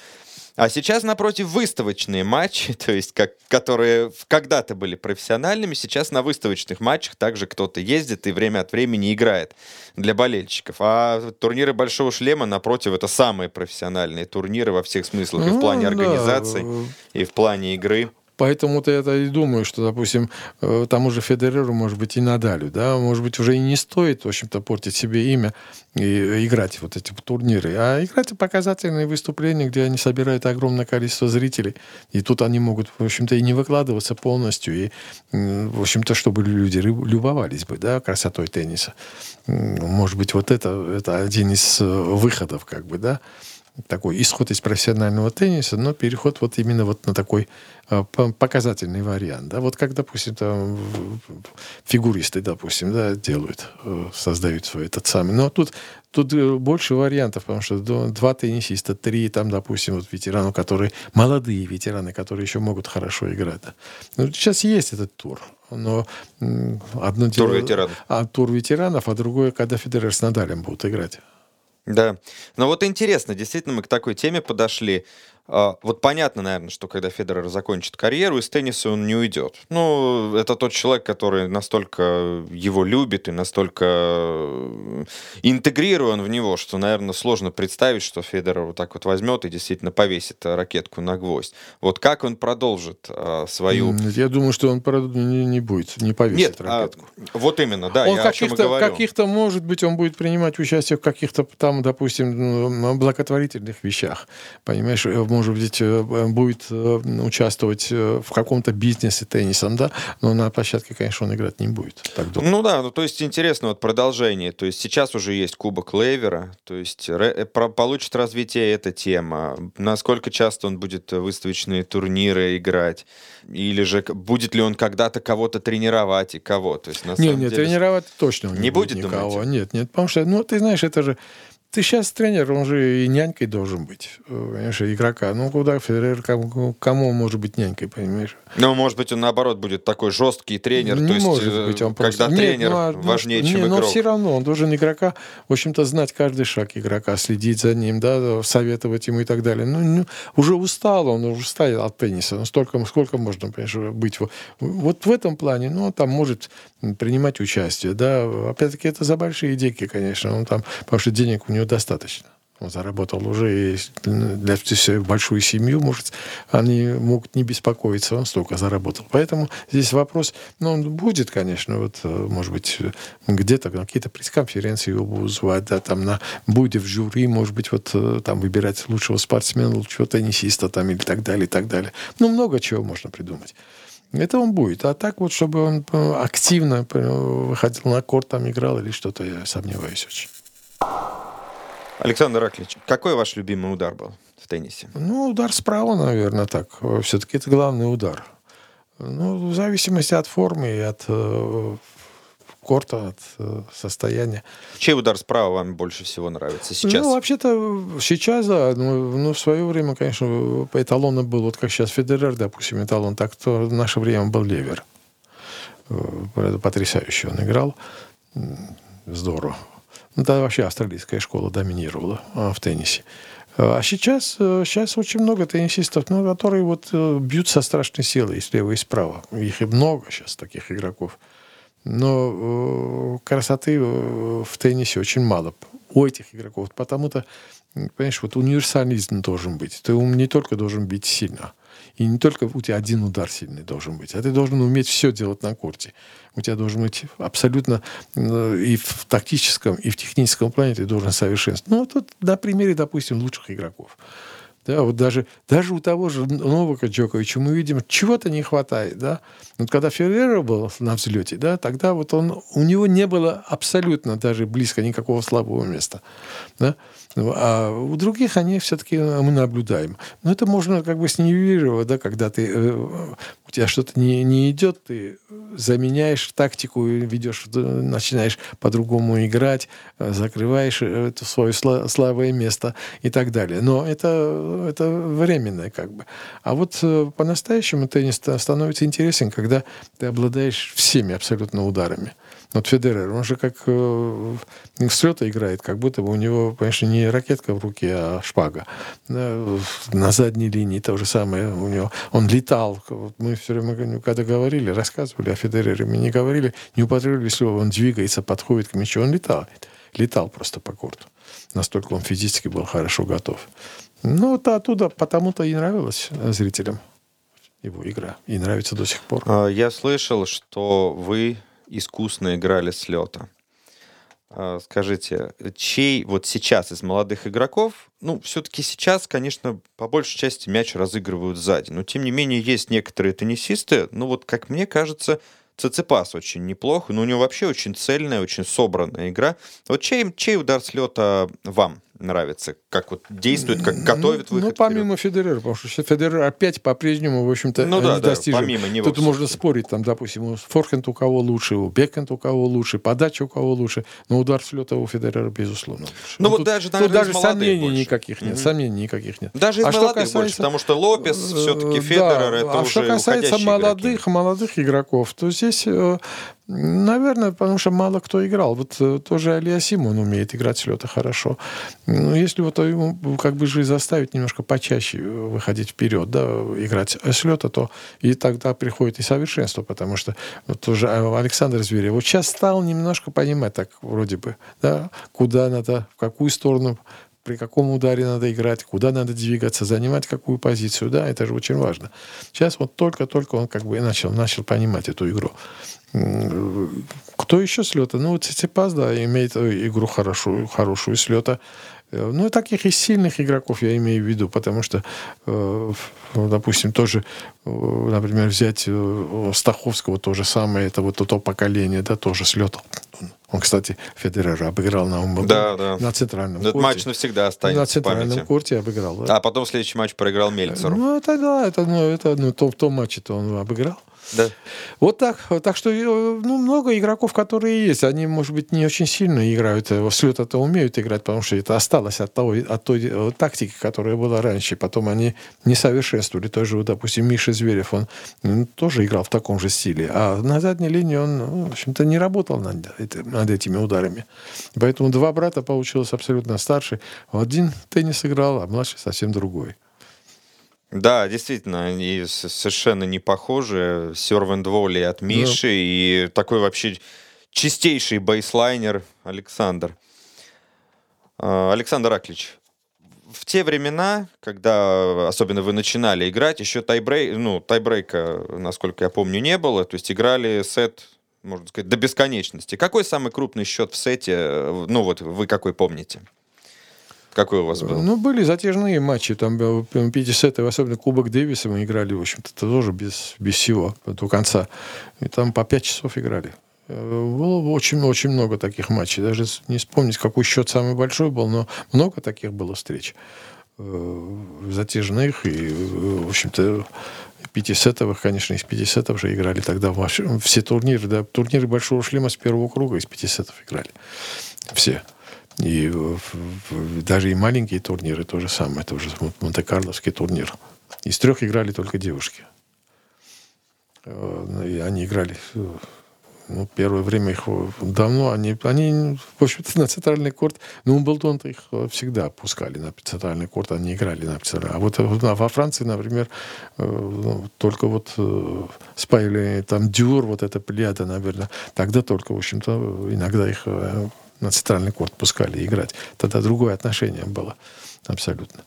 А сейчас, напротив, выставочные матчи, то есть как, которые когда-то были профессиональными, сейчас на выставочных матчах также кто-то ездит и время от времени играет для болельщиков. А турниры Большого Шлема, напротив, это самые профессиональные турниры во всех смыслах, и в плане ну организации, да. и в плане игры. Поэтому-то я и думаю, что, допустим, э, тому же Федереру, может быть, и Надалю, да, может быть, уже и не стоит, в общем-то, портить себе имя и играть вот эти турниры, а играть показательные выступления, где они собирают огромное количество зрителей. И тут они могут, в общем-то, и не выкладываться полностью, и, в общем-то, чтобы люди любовались бы, да, красотой тенниса. Может быть, вот это, это один из э, выходов, как бы, да такой исход из профессионального тенниса, но переход вот именно вот на такой э, показательный вариант. Да? Вот как, допустим, там фигуристы, допустим, да, делают, э, создают свой этот самый. Но тут, тут э, больше вариантов, потому что два теннисиста, три, там, допустим, вот ветеранов, которые, молодые ветераны, которые еще могут хорошо играть. Да. Ну, сейчас есть этот тур, но одно тур дело... ветеранов. А, тур ветеранов, а другое, когда Федерер с Надалем будут играть. Да. Но вот интересно, действительно, мы к такой теме подошли. А, вот понятно, наверное, что когда Федерер закончит карьеру, из тенниса он не уйдет. Ну, это тот человек, который настолько его любит и настолько э, интегрирован в него, что, наверное, сложно представить, что Федерер вот так вот возьмет и действительно повесит ракетку на гвоздь. Вот как он продолжит а, свою... Я думаю, что он не, не будет, не повесит Нет, а, ракетку. А, вот именно, да, он я каких-то, каких-то, может быть, он будет принимать участие в каких-то там, допустим, благотворительных вещах. Понимаешь, может быть, э, будет э, участвовать э, в каком-то бизнесе теннисом, да, но на площадке, конечно, он играть не будет. Так ну да, ну то есть интересно вот продолжение. То есть сейчас уже есть Кубок Левера, то есть получит развитие эта тема. Насколько часто он будет выставочные турниры играть? Или же будет ли он когда-то кого-то тренировать и кого? То есть, на нет, нет, деле... тренировать точно не, не будет, будет никого. Думаете? Нет, нет, потому что, ну, ты знаешь, это же ты сейчас тренер, он же и нянькой должен быть, понимаешь, игрока. Ну, куда Федерер, кому, кому он может быть нянькой, понимаешь? Ну, может быть, он наоборот будет такой жесткий тренер, не то есть, может э, быть, он просто... когда тренер нет, ну, а, важнее, ну, чем игрок. Но все равно, он должен игрока, в общем-то, знать каждый шаг игрока, следить за ним, да, советовать ему и так далее. Ну, ну уже устал он, уже устал от тенниса. Ну, столько, сколько можно, понимаешь, быть. Вот в этом плане, ну, он там может принимать участие, да. Опять-таки, это за большие деньги, конечно. Он там, потому что денег у него достаточно. Он заработал уже для большую семью, может, они могут не беспокоиться, он столько заработал. Поэтому здесь вопрос, ну, он будет, конечно, вот, э, может быть, где-то какие-то пресс-конференции его будут звать, да, там на, будет в жюри, может быть, вот э, там выбирать лучшего спортсмена, лучшего теннисиста там или так далее, и так далее. Ну, много чего можно придумать. Это он будет. А так вот, чтобы он э, активно выходил на корт, там играл или что-то, я сомневаюсь очень. Александр Раклич, какой ваш любимый удар был в теннисе? Ну, удар справа, наверное, так. Все-таки это главный удар. Ну, в зависимости от формы и от э, корта, от э, состояния. Чей удар справа вам больше всего нравится сейчас? Ну, вообще-то сейчас, да. Ну, ну, в свое время, конечно, по эталону был, вот как сейчас Федерер, допустим, эталон, так то в наше время был Левер. Э, потрясающе он играл. Здорово. Ну, тогда вообще австралийская школа доминировала а, в теннисе. А сейчас, сейчас очень много теннисистов, ну, которые вот э, бьют со страшной силой и слева, и справа. Их и много сейчас, таких игроков. Но э, красоты э, в теннисе очень мало у этих игроков. Потому-то, понимаешь, вот универсализм должен быть. Ты не только должен бить сильно, и не только у тебя один удар сильный должен быть, а ты должен уметь все делать на корте. У тебя должен быть абсолютно э, и в тактическом, и в техническом плане ты должен совершенствовать. Ну, тут на примере, допустим, лучших игроков. Да, вот даже, даже у того же Новака Джоковича мы видим, чего-то не хватает, да. Вот когда Феррера был на взлете, да, тогда вот он, у него не было абсолютно даже близко никакого слабого места, да. А у других они все-таки мы наблюдаем. Но это можно как бы снивелировать, да, когда ты, э, у тебя что-то не, не идет, ты заменяешь тактику, ведешь, начинаешь по-другому играть, э, закрываешь э, это свое слабое место и так далее. Но это, это временное как бы. А вот по-настоящему теннис становится интересен, когда ты обладаешь всеми абсолютно ударами. Вот Федерер, он же как э, с лета играет, как будто бы у него, конечно, не ракетка в руке, а шпага. Да, на задней линии то же самое у него. Он летал. Мы все время, когда говорили, рассказывали о Федерере, мы не говорили, не употребили слово, он двигается, подходит к мячу, он летал. Летал просто по корту. Настолько он физически был хорошо готов. Ну, вот оттуда потому-то и нравилось зрителям его игра. И нравится до сих пор. А, я слышал, что вы искусно играли с лета. А, скажите, чей вот сейчас из молодых игроков, ну, все-таки сейчас, конечно, по большей части мяч разыгрывают сзади, но тем не менее есть некоторые теннисисты, ну вот, как мне кажется, Циципас очень неплохо, но у него вообще очень цельная, очень собранная игра. Вот чей, чей удар с лета вам нравится? Как вот действует, как готовит выход? Ну, помимо Федерера, потому что Федерер опять по-прежнему, в общем-то, ну, да, да, помимо него. Тут можно спорить, там, допустим, форхенд у кого лучше, у бэкхенд у кого лучше, подача у кого лучше, но удар с лета у Федерера, безусловно, лучше. Ну, вот тут, даже, тут даже сомнений больше. никаких нет, mm-hmm. сомнений никаких нет. Даже из а молодых касается... больше, потому что Лопес, все-таки Федерер, да, это а уже что касается молодых, игроки. молодых игроков, то здесь э, Наверное, потому что мало кто играл. Вот э, тоже Алия Симон умеет играть с лета хорошо. Но если вот ему как бы жизнь заставить немножко почаще э, выходить вперед, да, играть с лета, то и тогда приходит и совершенство, потому что вот тоже Александр Зверев вот сейчас стал немножко понимать так вроде бы, да, куда надо, в какую сторону при каком ударе надо играть, куда надо двигаться, занимать какую позицию, да, это же очень важно. Сейчас вот только-только он как бы начал, начал понимать эту игру. Кто еще с лета? Ну, Циципас, да, имеет игру хорошую, хорошую с лета. Э, ну, таких из сильных игроков я имею в виду, потому что, э, допустим, тоже, э, например, взять Стаховского, то же самое, это вот то поколение, да, тоже с лета. Он, кстати, Федерера обыграл на Умболдоне. Да, да. На центральном Этот корте. матч навсегда останется На центральном корте обыграл. Да. А потом следующий матч проиграл Мельцеру. Ну, это да, это, ну, это ну, то, в том матче-то он обыграл. Да. Вот так. Так что э, ну, много игроков, которые есть. Они, может быть, не очень сильно играют. Э, с это умеют играть, потому что это осталось от, того, от той э, тактики, которая была раньше. Потом они не совершенствовали. Тоже, допустим, Миша Зверев, он тоже играл в таком же стиле. А на задней линии он, ну, в общем-то, не работал над, над этими ударами. Поэтому два брата получилось абсолютно старший. Один теннис играл, а младший совсем другой. Да, действительно, они совершенно не похожи. Сервенд Воли от Миши да. и такой вообще чистейший бейслайнер Александр. А, Александр Аклич, в те времена, когда особенно вы начинали играть, еще тайбрей, ну, тайбрейка, насколько я помню, не было. То есть играли сет, можно сказать, до бесконечности. Какой самый крупный счет в сете? Ну вот вы какой помните? Какой у вас был? Ну, были затяжные матчи. Там 50 особенно Кубок Дэвиса мы играли, в общем-то, тоже без, без всего до конца. И там по 5 часов играли. Э, было очень-очень много таких матчей. Даже не вспомнить, какой счет самый большой был, но много таких было встреч э, затяжных. И, в общем-то, пятисетовых, конечно, из пятисетов же играли тогда все турниры. Да, турниры Большого шлема с первого круга из пятисетов играли. Все. И даже и маленькие турниры то же самое. Это уже Монте-Карловский турнир. Из трех играли только девушки. Э, и они играли ну, первое время их давно, они, они в общем-то, на центральный корт, ну, Умблдон-то их всегда пускали на центральный корт, они играли на центральный. А вот во Франции, например, э, ну, только вот э, с появлением там Дюр, вот эта плеяда, наверное, тогда только, в общем-то, иногда их на центральный корт пускали играть. Тогда другое отношение было абсолютно.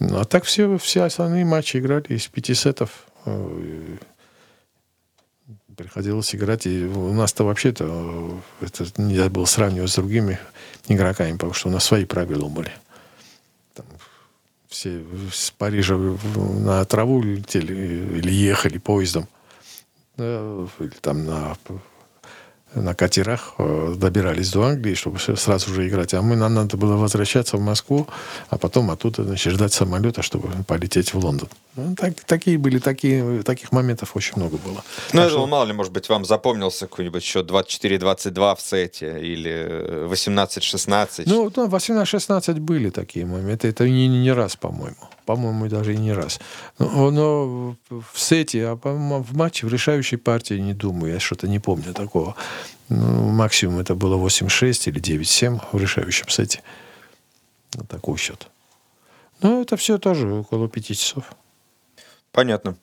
Ну, а так все, все основные матчи играли из пяти сетов. Э, приходилось играть. И у нас-то вообще-то э, это нельзя было сравнивать с другими игроками, потому что у нас свои правила были. Там, все с Парижа на траву летели или ехали поездом. Или там на на катерах э, добирались до Англии, чтобы сразу же играть. А мы, нам надо было возвращаться в Москву, а потом оттуда значит, ждать самолета, чтобы полететь в Лондон. Ну, так, такие были, такие, таких моментов очень много было. Ну, я что... мало ли, может быть, вам запомнился какой-нибудь счет 24-22 в сете или 18-16? Ну, ну 18-16 были такие моменты. Это не, не раз, по-моему по-моему, даже и не раз. Но, но в сете, а в матче, в решающей партии не думаю, я что-то не помню такого. Ну, максимум это было 8-6 или 9-7 в решающем сете. Вот такой счет. Но это все тоже около 5 часов. Понятно.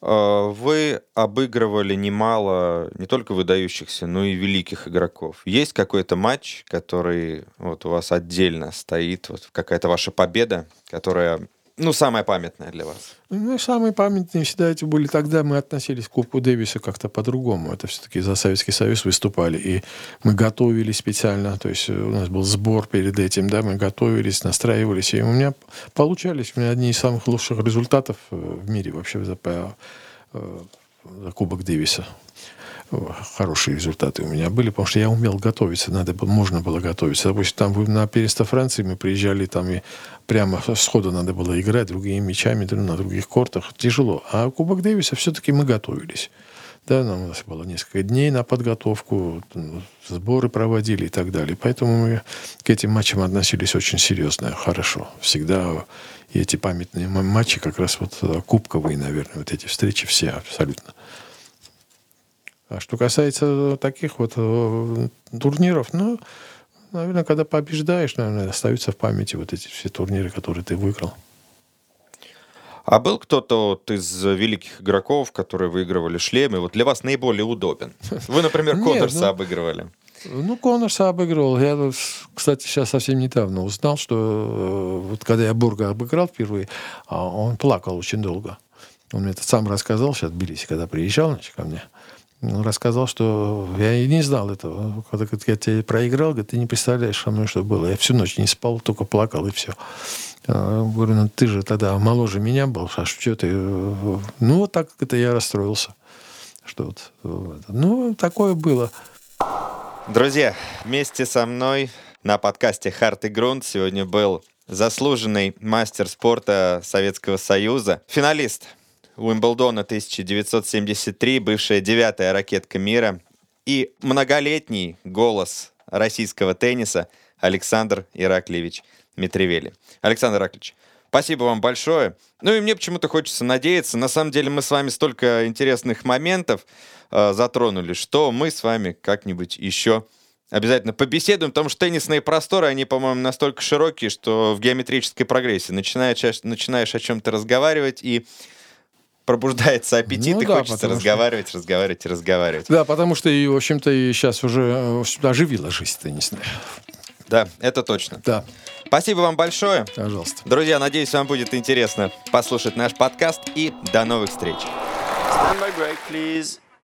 А, вы обыгрывали немало не только выдающихся, но и великих игроков. Есть какой-то матч, который вот у вас отдельно стоит, вот какая-то ваша победа, которая ну, самая памятная для вас? Ну, самые памятные эти были тогда, мы относились к Кубку Дэвиса как-то по-другому. Это все-таки за Советский Союз выступали, и мы готовились специально, то есть у нас был сбор перед этим, да, мы готовились, настраивались, и у меня получались у меня одни из самых лучших результатов э, в мире вообще за, э, за Кубок Дэвиса хорошие результаты у меня были, потому что я умел готовиться, надо можно было готовиться. Допустим, там на пересто Франции мы приезжали, там и прямо сходу надо было играть другими мячами на других кортах. Тяжело. А Кубок Дэвиса все-таки мы готовились. Да, у нас было несколько дней на подготовку, сборы проводили и так далее. Поэтому мы к этим матчам относились очень серьезно, хорошо. Всегда эти памятные матчи, как раз вот кубковые, наверное, вот эти встречи все абсолютно. А что касается таких вот э, турниров, ну, наверное, когда побеждаешь, наверное, остаются в памяти вот эти все турниры, которые ты выиграл. А был кто-то вот из великих игроков, которые выигрывали шлемы, вот для вас наиболее удобен? Вы, например, Коннорса ну, обыгрывали. Ну, Коннорса обыгрывал. Я, кстати, сейчас совсем недавно узнал, что э, вот когда я Бурга обыграл впервые, а он плакал очень долго. Он мне это сам рассказал сейчас в Тбилиси, когда приезжал значит, ко мне. Рассказал, что я и не знал этого. Когда я тебе проиграл, говорит, ты не представляешь, со мной что было. Я всю ночь не спал, только плакал, и все. А, говорю, ну ты же тогда моложе меня был, а что ты... Ну, вот так это я расстроился. Что вот, ну, такое было. Друзья, вместе со мной на подкасте «Харт и грунт» сегодня был заслуженный мастер спорта Советского Союза, финалист Уимблдона 1973, бывшая девятая ракетка мира и многолетний голос российского тенниса Александр Ираклевич Митревели. Александр Ираклевич, спасибо вам большое. Ну и мне почему-то хочется надеяться, на самом деле мы с вами столько интересных моментов э, затронули, что мы с вами как-нибудь еще обязательно побеседуем, потому что теннисные просторы, они, по-моему, настолько широкие, что в геометрической прогрессии начинаешь, начинаешь о чем-то разговаривать, и пробуждается аппетит, ну, и да, хочется разговаривать, что... разговаривать и разговаривать. Да, потому что, и, в общем-то, и сейчас уже оживила жизнь теннисная. Да, это точно. Да. Спасибо вам большое. Пожалуйста. Друзья, надеюсь, вам будет интересно послушать наш подкаст и до новых встреч. Stand by break, please.